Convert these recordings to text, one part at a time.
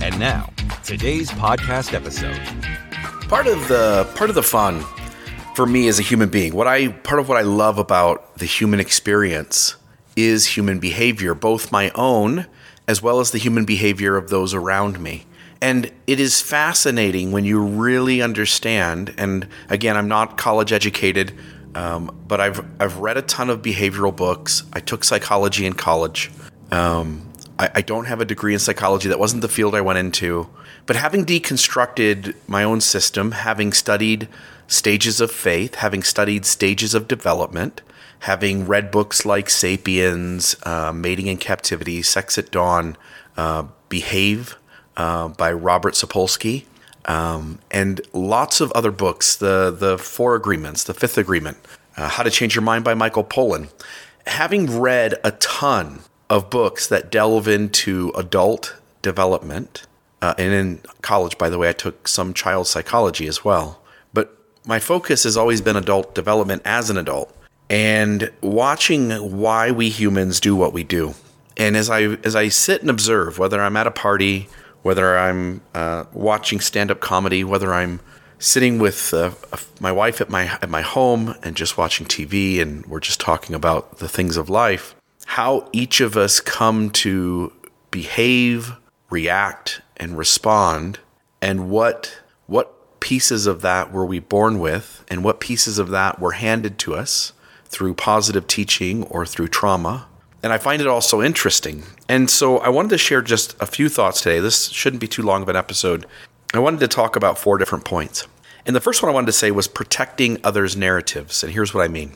And now, today's podcast episode. Part of the part of the fun for me as a human being, what I part of what I love about the human experience is human behavior, both my own as well as the human behavior of those around me. And it is fascinating when you really understand. And again, I'm not college educated, um, but I've I've read a ton of behavioral books. I took psychology in college. Um, I, I don't have a degree in psychology. That wasn't the field I went into. But having deconstructed my own system, having studied stages of faith, having studied stages of development, having read books like *Sapiens*, uh, *Mating in Captivity*, *Sex at Dawn*, uh, *Behave*. Uh, by Robert Sapolsky, um, and lots of other books. The the Four Agreements, the Fifth Agreement, uh, How to Change Your Mind by Michael Pollan. Having read a ton of books that delve into adult development, uh, and in college, by the way, I took some child psychology as well. But my focus has always been adult development as an adult, and watching why we humans do what we do. And as I as I sit and observe, whether I'm at a party whether I'm uh, watching stand-up comedy, whether I'm sitting with uh, my wife at my at my home and just watching TV, and we're just talking about the things of life. How each of us come to behave, react, and respond, and what what pieces of that were we born with, and what pieces of that were handed to us through positive teaching or through trauma, and I find it also interesting. And so I wanted to share just a few thoughts today. This shouldn't be too long of an episode. I wanted to talk about four different points. And the first one I wanted to say was protecting others' narratives. And here's what I mean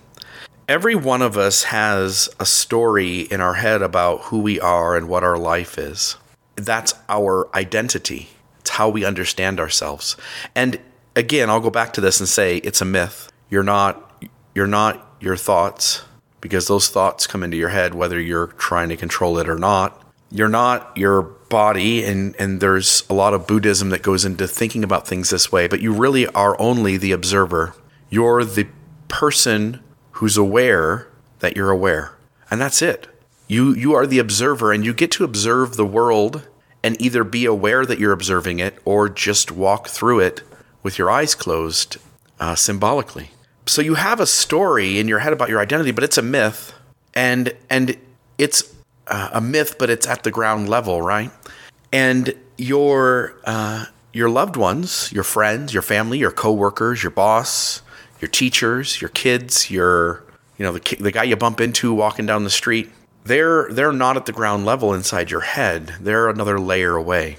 every one of us has a story in our head about who we are and what our life is. That's our identity, it's how we understand ourselves. And again, I'll go back to this and say it's a myth. You're not, you're not your thoughts because those thoughts come into your head whether you're trying to control it or not. You're not your body, and, and there's a lot of Buddhism that goes into thinking about things this way, but you really are only the observer. You're the person who's aware that you're aware. And that's it. You, you are the observer, and you get to observe the world and either be aware that you're observing it or just walk through it with your eyes closed uh, symbolically so you have a story in your head about your identity, but it's a myth, and and it's uh, a myth, but it's at the ground level, right? And your uh, your loved ones, your friends, your family, your coworkers, your boss, your teachers, your kids, your you know the the guy you bump into walking down the street. They're they're not at the ground level inside your head. They're another layer away,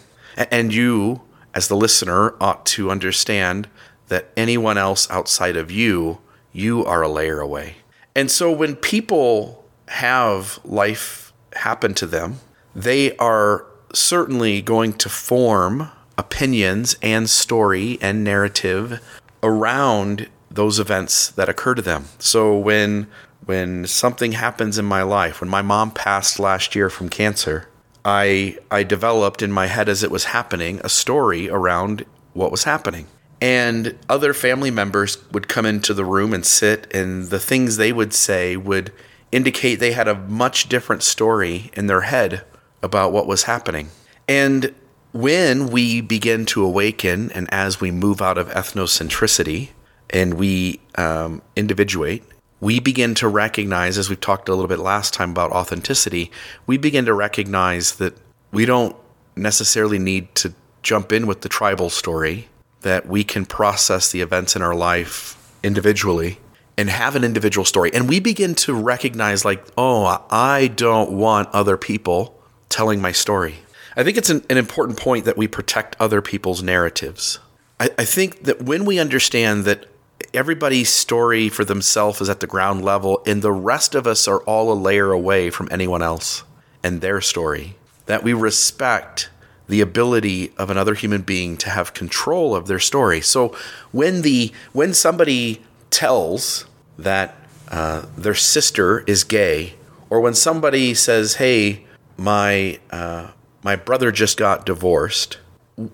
and you, as the listener, ought to understand that anyone else outside of you, you are a layer away. And so when people have life happen to them, they are certainly going to form opinions and story and narrative around those events that occur to them. So when when something happens in my life, when my mom passed last year from cancer, I I developed in my head as it was happening a story around what was happening and other family members would come into the room and sit and the things they would say would indicate they had a much different story in their head about what was happening and when we begin to awaken and as we move out of ethnocentricity and we um, individuate we begin to recognize as we've talked a little bit last time about authenticity we begin to recognize that we don't necessarily need to jump in with the tribal story that we can process the events in our life individually and have an individual story. And we begin to recognize, like, oh, I don't want other people telling my story. I think it's an, an important point that we protect other people's narratives. I, I think that when we understand that everybody's story for themselves is at the ground level and the rest of us are all a layer away from anyone else and their story, that we respect the ability of another human being to have control of their story. So when the when somebody tells that uh, their sister is gay, or when somebody says, "Hey, my uh, my brother just got divorced,"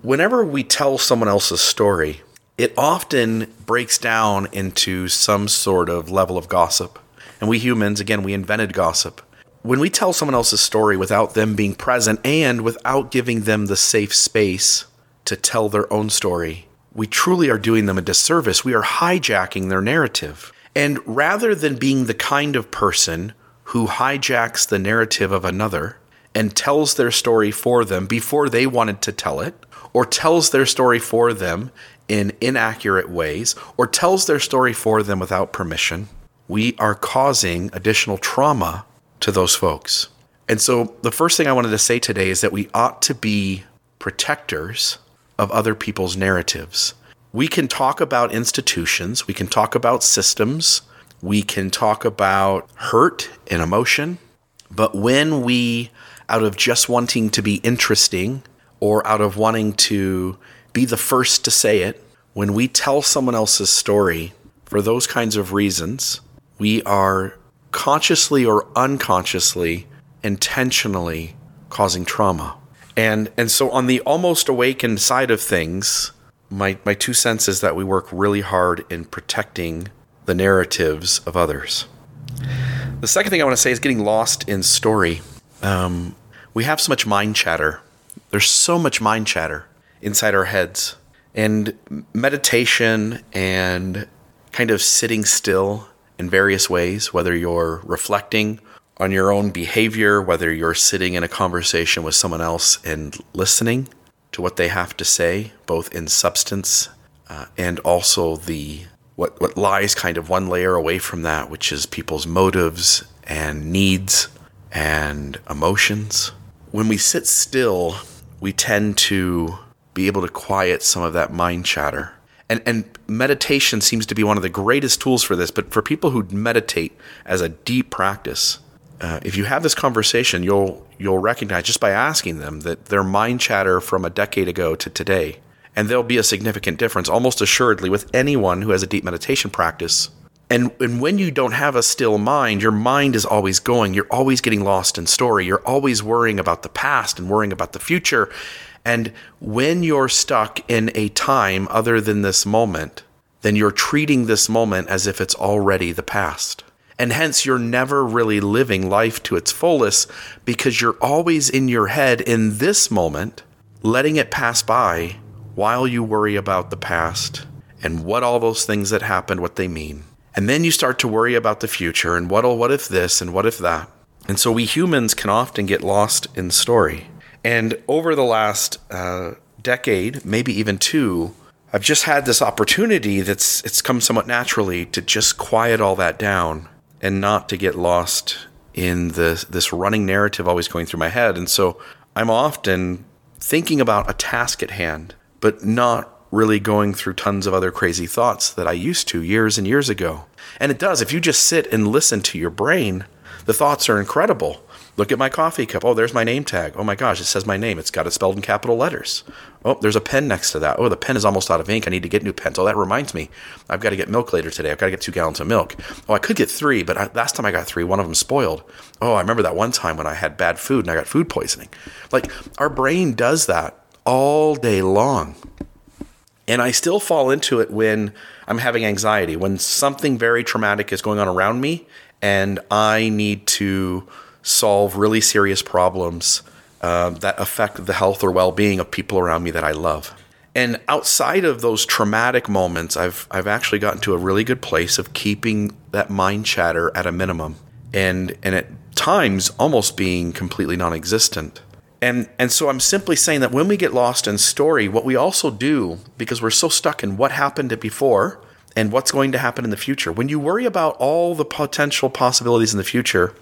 whenever we tell someone else's story, it often breaks down into some sort of level of gossip. And we humans, again, we invented gossip. When we tell someone else's story without them being present and without giving them the safe space to tell their own story, we truly are doing them a disservice. We are hijacking their narrative. And rather than being the kind of person who hijacks the narrative of another and tells their story for them before they wanted to tell it, or tells their story for them in inaccurate ways, or tells their story for them without permission, we are causing additional trauma to those folks. And so, the first thing I wanted to say today is that we ought to be protectors of other people's narratives. We can talk about institutions, we can talk about systems, we can talk about hurt and emotion, but when we, out of just wanting to be interesting or out of wanting to be the first to say it, when we tell someone else's story for those kinds of reasons, we are consciously or unconsciously, intentionally causing trauma. And and so on the almost awakened side of things, my my two cents is that we work really hard in protecting the narratives of others. The second thing I want to say is getting lost in story. Um, we have so much mind chatter. There's so much mind chatter inside our heads, and meditation and kind of sitting still in various ways, whether you're reflecting on your own behavior, whether you're sitting in a conversation with someone else and listening to what they have to say, both in substance uh, and also the what what lies kind of one layer away from that, which is people's motives and needs and emotions. When we sit still, we tend to be able to quiet some of that mind chatter and and meditation seems to be one of the greatest tools for this. But for people who meditate as a deep practice, uh, if you have this conversation, you'll you'll recognize just by asking them that their mind chatter from a decade ago to today, and there'll be a significant difference, almost assuredly, with anyone who has a deep meditation practice. And, and when you don't have a still mind, your mind is always going. You're always getting lost in story. You're always worrying about the past and worrying about the future. And when you're stuck in a time other than this moment, then you're treating this moment as if it's already the past. And hence, you're never really living life to its fullest because you're always in your head in this moment, letting it pass by while you worry about the past and what all those things that happened, what they mean. And then you start to worry about the future and what'll, what if this and what if that. And so we humans can often get lost in story. And over the last uh, decade, maybe even two, I've just had this opportunity that's it's come somewhat naturally to just quiet all that down and not to get lost in the this running narrative always going through my head. And so I'm often thinking about a task at hand, but not really going through tons of other crazy thoughts that I used to years and years ago. And it does if you just sit and listen to your brain, the thoughts are incredible. Look at my coffee cup. Oh, there's my name tag. Oh my gosh, it says my name. It's got it spelled in capital letters. Oh, there's a pen next to that. Oh, the pen is almost out of ink. I need to get new pens. Oh, that reminds me. I've got to get milk later today. I've got to get two gallons of milk. Oh, I could get three, but I, last time I got three, one of them spoiled. Oh, I remember that one time when I had bad food and I got food poisoning. Like our brain does that all day long. And I still fall into it when I'm having anxiety, when something very traumatic is going on around me and I need to solve really serious problems uh, that affect the health or well-being of people around me that I love. And outside of those traumatic moments, I've I've actually gotten to a really good place of keeping that mind chatter at a minimum, and and at times almost being completely non-existent. And and so I'm simply saying that when we get lost in story, what we also do because we're so stuck in what happened before and what's going to happen in the future. When you worry about all the potential possibilities in the future,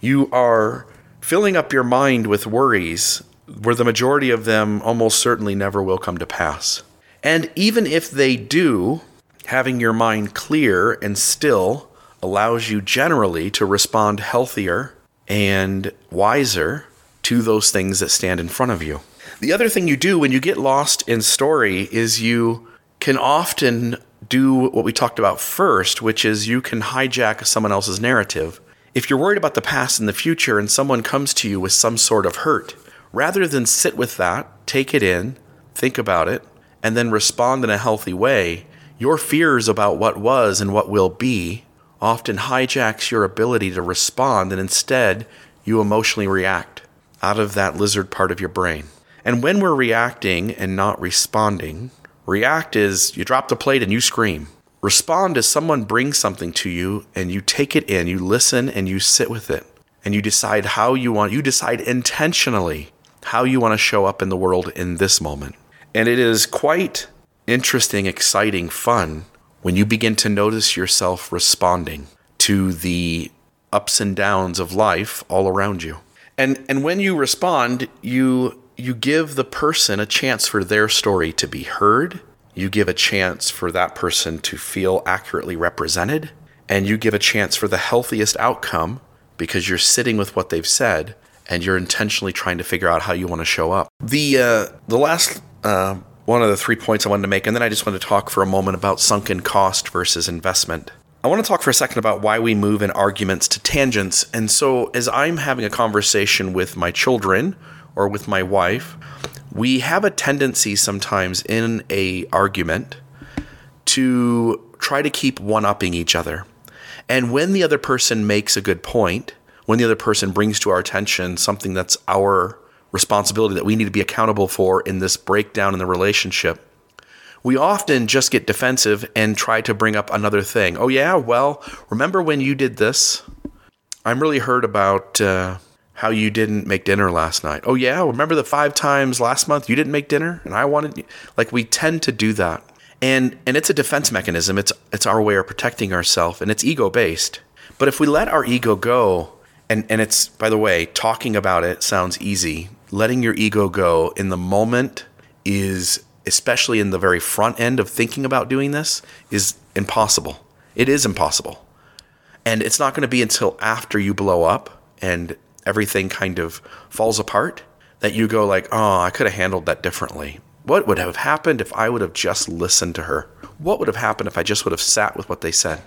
you are filling up your mind with worries where the majority of them almost certainly never will come to pass. And even if they do, having your mind clear and still allows you generally to respond healthier and wiser to those things that stand in front of you. The other thing you do when you get lost in story is you can often do what we talked about first, which is you can hijack someone else's narrative. If you're worried about the past and the future and someone comes to you with some sort of hurt, rather than sit with that, take it in, think about it, and then respond in a healthy way, your fears about what was and what will be often hijacks your ability to respond, and instead, you emotionally react out of that lizard part of your brain. And when we're reacting and not responding, react is you drop the plate and you scream. Respond is someone brings something to you and you take it in, you listen and you sit with it. And you decide how you want, you decide intentionally how you want to show up in the world in this moment. And it is quite interesting, exciting, fun when you begin to notice yourself responding to the ups and downs of life all around you. And and when you respond, you you give the person a chance for their story to be heard. You give a chance for that person to feel accurately represented, and you give a chance for the healthiest outcome because you're sitting with what they've said and you're intentionally trying to figure out how you want to show up. The uh, the last uh, one of the three points I wanted to make, and then I just want to talk for a moment about sunken cost versus investment. I want to talk for a second about why we move in arguments to tangents. And so, as I'm having a conversation with my children or with my wife, we have a tendency sometimes in a argument to try to keep one-upping each other. And when the other person makes a good point, when the other person brings to our attention something that's our responsibility that we need to be accountable for in this breakdown in the relationship, we often just get defensive and try to bring up another thing. Oh, yeah, well, remember when you did this? I'm really hurt about uh, how you didn't make dinner last night. Oh, yeah, remember the five times last month you didn't make dinner and I wanted, like, we tend to do that. And, and it's a defense mechanism. It's, it's our way of protecting ourselves and it's ego based. But if we let our ego go, and, and it's, by the way, talking about it sounds easy. Letting your ego go in the moment is especially in the very front end of thinking about doing this, is impossible. It is impossible. And it's not going to be until after you blow up and everything kind of falls apart that you go like, "Oh, I could have handled that differently. What would have happened if I would have just listened to her? What would have happened if I just would have sat with what they said?"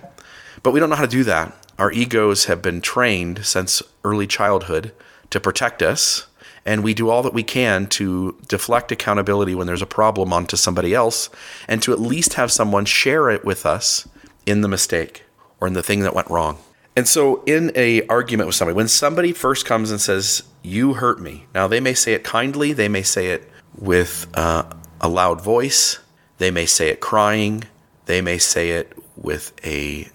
But we don't know how to do that. Our egos have been trained since early childhood to protect us and we do all that we can to deflect accountability when there's a problem onto somebody else and to at least have someone share it with us in the mistake or in the thing that went wrong. And so in a argument with somebody, when somebody first comes and says, "You hurt me," now they may say it kindly, they may say it with uh, a loud voice, they may say it crying, they may say it with a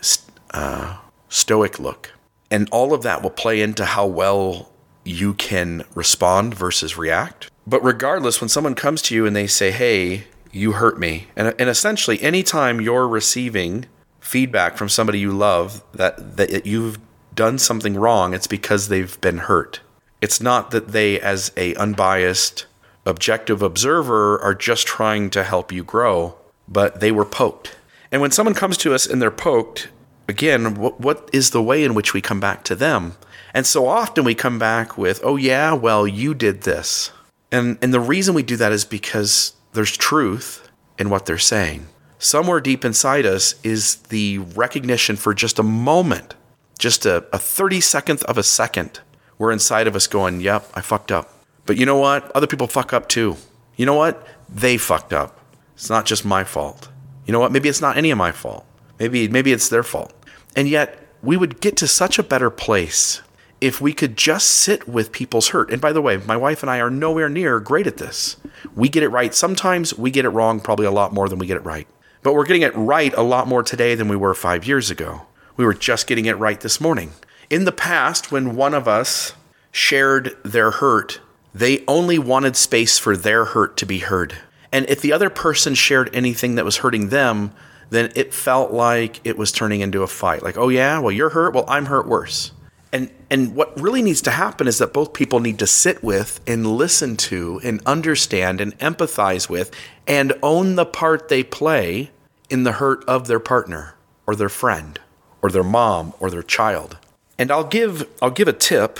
uh, stoic look, and all of that will play into how well you can respond versus react. But regardless, when someone comes to you and they say, hey, you hurt me, and, and essentially anytime you're receiving feedback from somebody you love that, that you've done something wrong, it's because they've been hurt. It's not that they, as a unbiased, objective observer, are just trying to help you grow, but they were poked. And when someone comes to us and they're poked, again, what, what is the way in which we come back to them? And so often we come back with, oh, yeah, well, you did this. And, and the reason we do that is because there's truth in what they're saying. Somewhere deep inside us is the recognition for just a moment, just a, a 30 seconds of a second, we're inside of us going, yep, I fucked up. But you know what? Other people fuck up too. You know what? They fucked up. It's not just my fault. You know what? Maybe it's not any of my fault. Maybe maybe it's their fault. And yet we would get to such a better place if we could just sit with people's hurt. And by the way, my wife and I are nowhere near great at this. We get it right sometimes, we get it wrong probably a lot more than we get it right. But we're getting it right a lot more today than we were five years ago. We were just getting it right this morning. In the past, when one of us shared their hurt, they only wanted space for their hurt to be heard. And if the other person shared anything that was hurting them, then it felt like it was turning into a fight. Like, oh yeah, well you're hurt, well I'm hurt worse. And and what really needs to happen is that both people need to sit with and listen to and understand and empathize with and own the part they play in the hurt of their partner or their friend or their mom or their child. And I'll give I'll give a tip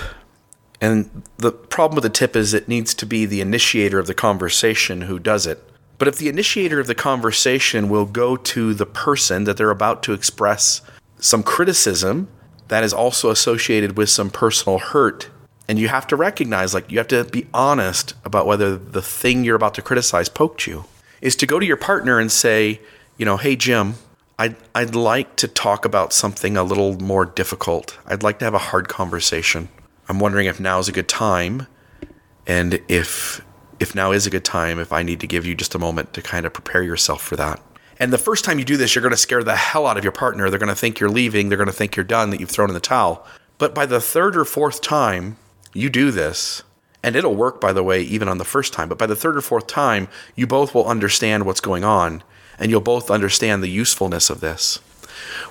And the problem with the tip is it needs to be the initiator of the conversation who does it. But if the initiator of the conversation will go to the person that they're about to express some criticism that is also associated with some personal hurt, and you have to recognize, like, you have to be honest about whether the thing you're about to criticize poked you, is to go to your partner and say, you know, hey, Jim, I'd, I'd like to talk about something a little more difficult. I'd like to have a hard conversation. I'm wondering if now is a good time, and if if now is a good time, if I need to give you just a moment to kind of prepare yourself for that. And the first time you do this, you're going to scare the hell out of your partner. They're going to think you're leaving. They're going to think you're done, that you've thrown in the towel. But by the third or fourth time you do this, and it'll work, by the way, even on the first time, but by the third or fourth time, you both will understand what's going on and you'll both understand the usefulness of this.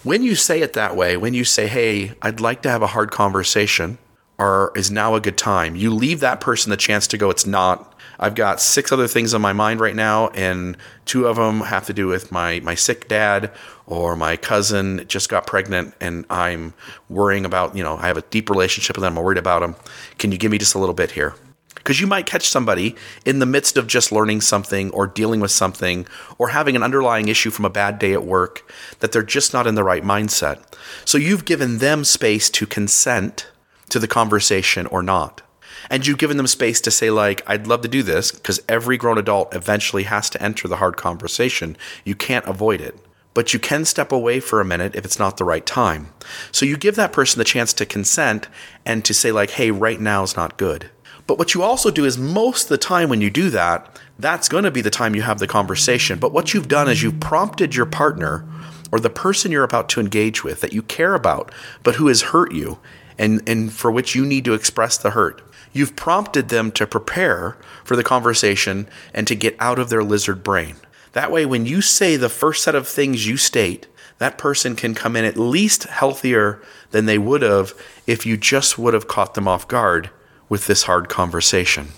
When you say it that way, when you say, hey, I'd like to have a hard conversation, or is now a good time, you leave that person the chance to go, it's not. I've got six other things on my mind right now, and two of them have to do with my, my sick dad or my cousin just got pregnant, and I'm worrying about, you know, I have a deep relationship with them, I'm worried about them. Can you give me just a little bit here? Because you might catch somebody in the midst of just learning something or dealing with something or having an underlying issue from a bad day at work that they're just not in the right mindset. So you've given them space to consent to the conversation or not. And you've given them space to say, like, I'd love to do this because every grown adult eventually has to enter the hard conversation. You can't avoid it. But you can step away for a minute if it's not the right time. So you give that person the chance to consent and to say, like, hey, right now is not good. But what you also do is most of the time when you do that, that's going to be the time you have the conversation. But what you've done is you've prompted your partner or the person you're about to engage with that you care about, but who has hurt you and, and for which you need to express the hurt. You've prompted them to prepare for the conversation and to get out of their lizard brain. That way, when you say the first set of things you state, that person can come in at least healthier than they would have if you just would have caught them off guard with this hard conversation.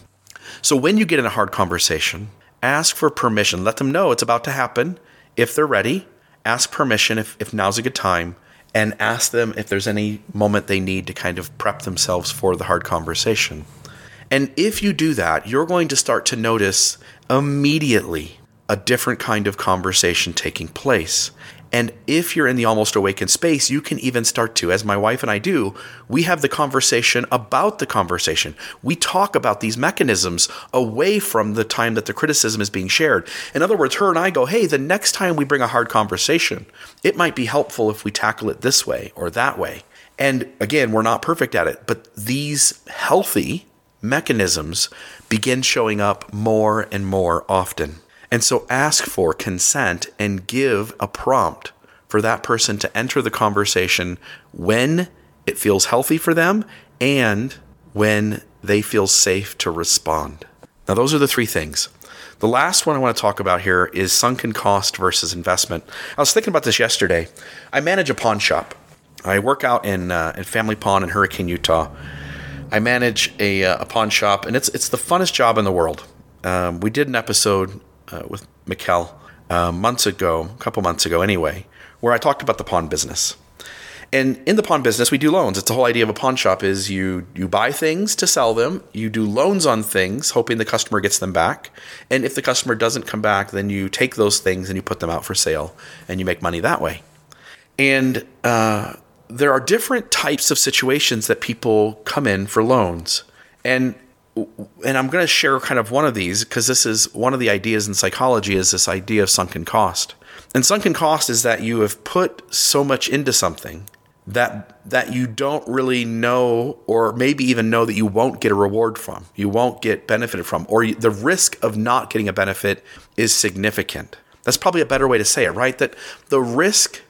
So, when you get in a hard conversation, ask for permission. Let them know it's about to happen. If they're ready, ask permission if, if now's a good time, and ask them if there's any moment they need to kind of prep themselves for the hard conversation. And if you do that, you're going to start to notice immediately a different kind of conversation taking place. And if you're in the almost awakened space, you can even start to, as my wife and I do, we have the conversation about the conversation. We talk about these mechanisms away from the time that the criticism is being shared. In other words, her and I go, hey, the next time we bring a hard conversation, it might be helpful if we tackle it this way or that way. And again, we're not perfect at it, but these healthy mechanisms begin showing up more and more often. And so ask for consent and give a prompt for that person to enter the conversation when it feels healthy for them and when they feel safe to respond. Now, those are the three things. The last one I want to talk about here is sunken cost versus investment. I was thinking about this yesterday. I manage a pawn shop. I work out in, uh, in Family Pawn in Hurricane, Utah. I manage a, uh, a pawn shop, and it's it's the funnest job in the world. Um, we did an episode uh, with Mikkel uh, months ago, a couple months ago anyway, where I talked about the pawn business. And in the pawn business, we do loans. It's the whole idea of a pawn shop is you you buy things to sell them, you do loans on things, hoping the customer gets them back. And if the customer doesn't come back, then you take those things and you put them out for sale, and you make money that way. And uh, there are different types of situations that people come in for loans. And and I'm going to share kind of one of these because this is one of the ideas in psychology is this idea of sunken cost. And sunken cost is that you have put so much into something that that you don't really know or maybe even know that you won't get a reward from. You won't get benefited from or the risk of not getting a benefit is significant. That's probably a better way to say it, right? That the risk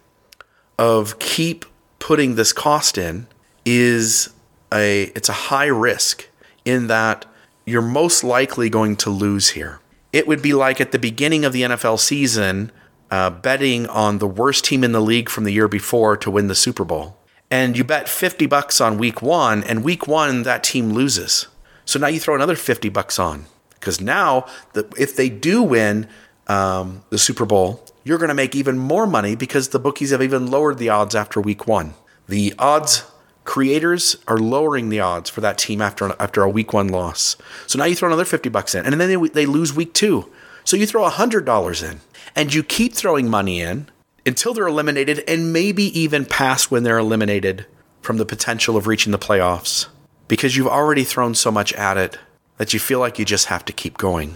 of keep putting this cost in is a it's a high risk in that you're most likely going to lose here. It would be like at the beginning of the NFL season, uh, betting on the worst team in the league from the year before to win the Super Bowl. And you bet 50 bucks on week one, and week one, that team loses. So now you throw another 50 bucks on. Because now, the, if they do win um, the Super Bowl, you're going to make even more money because the bookies have even lowered the odds after week one. The odds Creators are lowering the odds for that team after after a week one loss. So now you throw another 50 bucks in, and then they, they lose week two. So you throw $100 in, and you keep throwing money in until they're eliminated, and maybe even past when they're eliminated from the potential of reaching the playoffs because you've already thrown so much at it that you feel like you just have to keep going.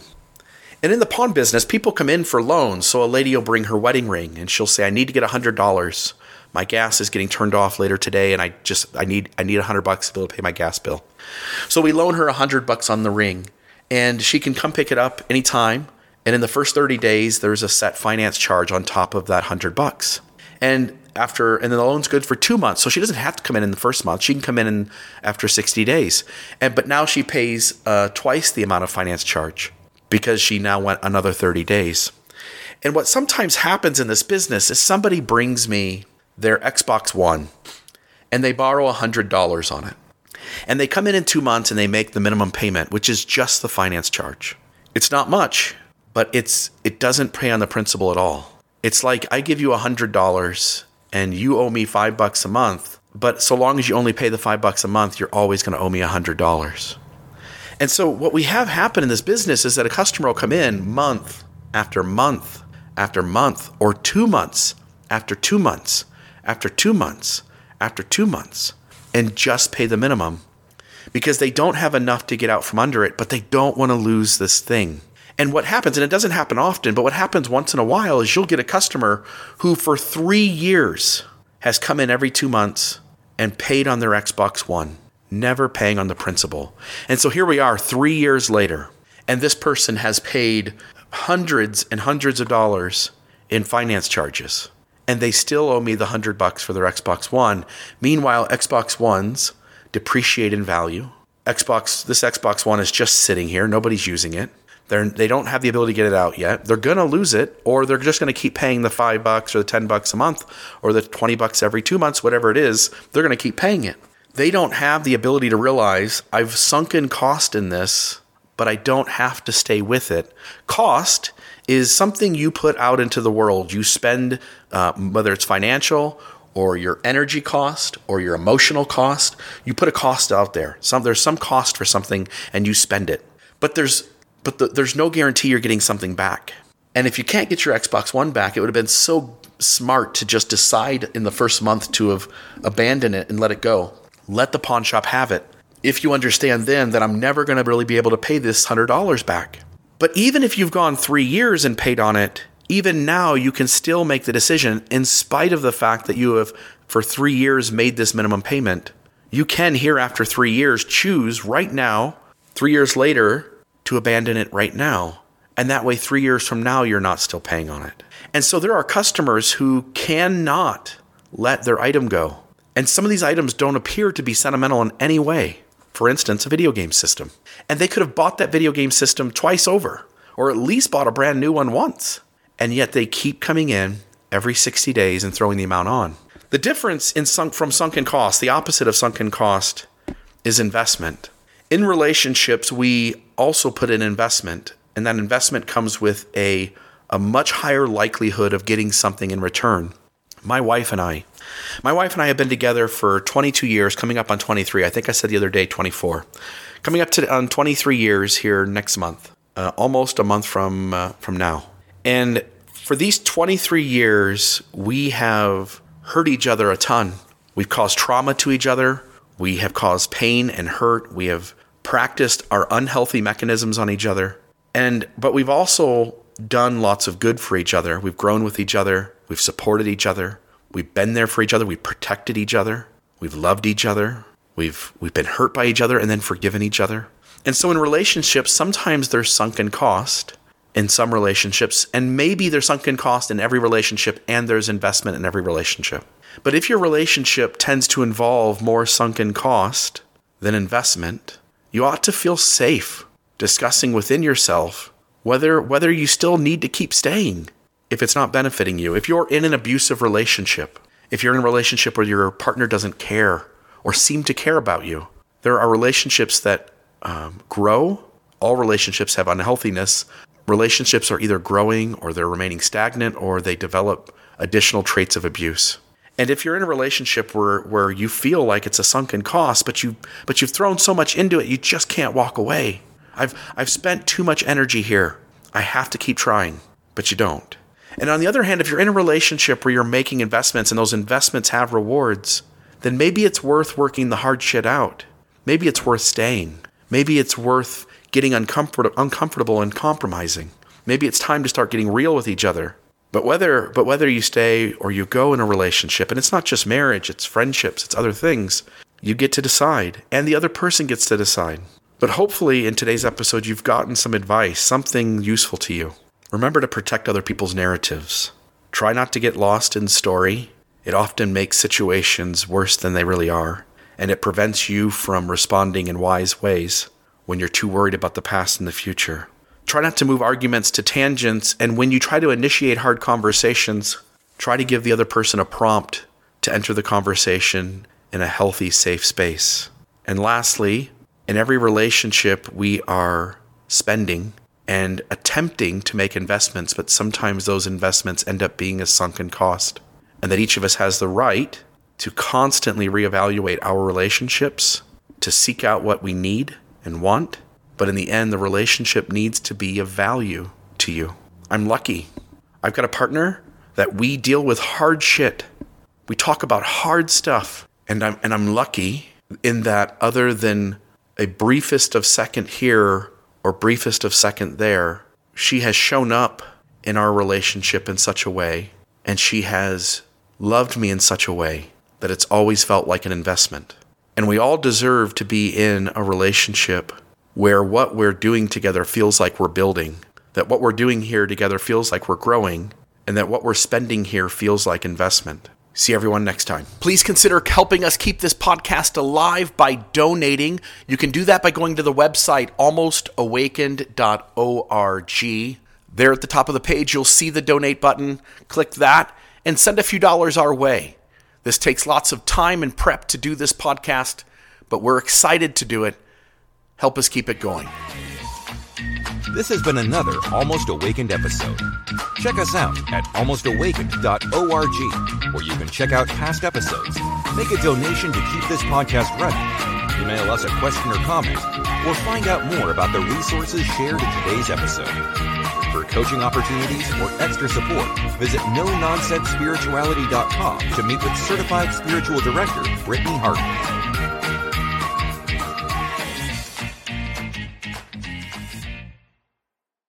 And in the pawn business, people come in for loans. So a lady will bring her wedding ring and she'll say, I need to get $100. My gas is getting turned off later today and I just I need I need 100 bucks to be able to pay my gas bill. So we loan her 100 bucks on the ring and she can come pick it up anytime and in the first 30 days there's a set finance charge on top of that 100 bucks. And after and then the loan's good for two months so she doesn't have to come in in the first month she can come in, in after 60 days and but now she pays uh, twice the amount of finance charge because she now went another 30 days and what sometimes happens in this business is somebody brings me their xbox one and they borrow $100 on it. And they come in in two months and they make the minimum payment which is just the finance charge. It's not much but it's it doesn't pay on the principal at all. It's like I give you $100 and you owe me five bucks a month, but so long as you only pay the five bucks a month, you're always going to owe me a hundred dollars. And so what we have happen in this business is that a customer will come in month after month after month or two months after two months after two months after two months and just pay the minimum because they don't have enough to get out from under it, but they don't want to lose this thing. And what happens, and it doesn't happen often, but what happens once in a while is you'll get a customer who for three years has come in every two months and paid on their Xbox One, never paying on the principal. And so here we are three years later, and this person has paid hundreds and hundreds of dollars in finance charges. And they still owe me the hundred bucks for their Xbox One. Meanwhile, Xbox Ones depreciate in value. Xbox, this Xbox One is just sitting here. Nobody's using it. They're, they don't have the ability to get it out yet. They're going to lose it, or they're just going to keep paying the five bucks or the 10 bucks a month or the 20 bucks every two months, whatever it is. They're going to keep paying it. They don't have the ability to realize I've sunk in cost in this, but I don't have to stay with it. Cost is something you put out into the world. You spend, uh, whether it's financial or your energy cost or your emotional cost, you put a cost out there. Some, there's some cost for something and you spend it. But there's but the, there's no guarantee you're getting something back. And if you can't get your Xbox One back, it would have been so smart to just decide in the first month to have abandoned it and let it go. Let the pawn shop have it. If you understand then that I'm never going to really be able to pay this $100 back. But even if you've gone three years and paid on it, even now you can still make the decision in spite of the fact that you have for three years made this minimum payment. You can here after three years choose right now, three years later, to abandon it right now. And that way, three years from now, you're not still paying on it. And so there are customers who cannot let their item go. And some of these items don't appear to be sentimental in any way. For instance, a video game system. And they could have bought that video game system twice over, or at least bought a brand new one once. And yet they keep coming in every 60 days and throwing the amount on. The difference in sunk from sunken cost, the opposite of sunken cost, is investment. In relationships, we also put in investment, and that investment comes with a, a much higher likelihood of getting something in return. My wife and I, my wife and I have been together for 22 years, coming up on 23. I think I said the other day 24. Coming up to on 23 years here next month, uh, almost a month from uh, from now. And for these 23 years, we have hurt each other a ton. We've caused trauma to each other. We have caused pain and hurt. We have practiced our unhealthy mechanisms on each other. And but we've also done lots of good for each other. We've grown with each other. We've supported each other. We've been there for each other. We've protected each other. We've loved each other. We've we've been hurt by each other and then forgiven each other. And so in relationships, sometimes there's sunken cost in some relationships, and maybe there's sunken cost in every relationship and there's investment in every relationship. But if your relationship tends to involve more sunken cost than investment, you ought to feel safe discussing within yourself whether whether you still need to keep staying if it's not benefiting you. If you're in an abusive relationship, if you're in a relationship where your partner doesn't care or seem to care about you, there are relationships that um, grow. All relationships have unhealthiness. Relationships are either growing or they're remaining stagnant or they develop additional traits of abuse. And if you're in a relationship where, where you feel like it's a sunken cost, but you but you've thrown so much into it, you just can't walk away. I've I've spent too much energy here. I have to keep trying, but you don't. And on the other hand, if you're in a relationship where you're making investments and those investments have rewards, then maybe it's worth working the hard shit out. Maybe it's worth staying. Maybe it's worth getting uncomfort- uncomfortable and compromising. Maybe it's time to start getting real with each other. But whether but whether you stay or you go in a relationship, and it's not just marriage, it's friendships, it's other things, you get to decide, and the other person gets to decide. But hopefully in today's episode you've gotten some advice, something useful to you. Remember to protect other people's narratives. Try not to get lost in story. It often makes situations worse than they really are, and it prevents you from responding in wise ways when you're too worried about the past and the future. Try not to move arguments to tangents, and when you try to initiate hard conversations, try to give the other person a prompt to enter the conversation in a healthy, safe space. And lastly, in every relationship, we are spending and attempting to make investments, but sometimes those investments end up being a sunken cost. And that each of us has the right to constantly reevaluate our relationships, to seek out what we need and want, but in the end, the relationship needs to be of value to you. I'm lucky. I've got a partner that we deal with hard shit. We talk about hard stuff. And I'm, and I'm lucky in that, other than a briefest of second here or briefest of second there, she has shown up in our relationship in such a way, and she has loved me in such a way that it's always felt like an investment. And we all deserve to be in a relationship where what we're doing together feels like we're building, that what we're doing here together feels like we're growing, and that what we're spending here feels like investment. See everyone next time. Please consider helping us keep this podcast alive by donating. You can do that by going to the website almostawakened.org. There at the top of the page, you'll see the donate button. Click that and send a few dollars our way. This takes lots of time and prep to do this podcast, but we're excited to do it help us keep it going. This has been another Almost Awakened episode. Check us out at almostawakened.org, where you can check out past episodes, make a donation to keep this podcast running, email us a question or comment, or find out more about the resources shared in today's episode. For coaching opportunities or extra support, visit no-nonsense-spirituality.com to meet with certified spiritual director Brittany Hartman.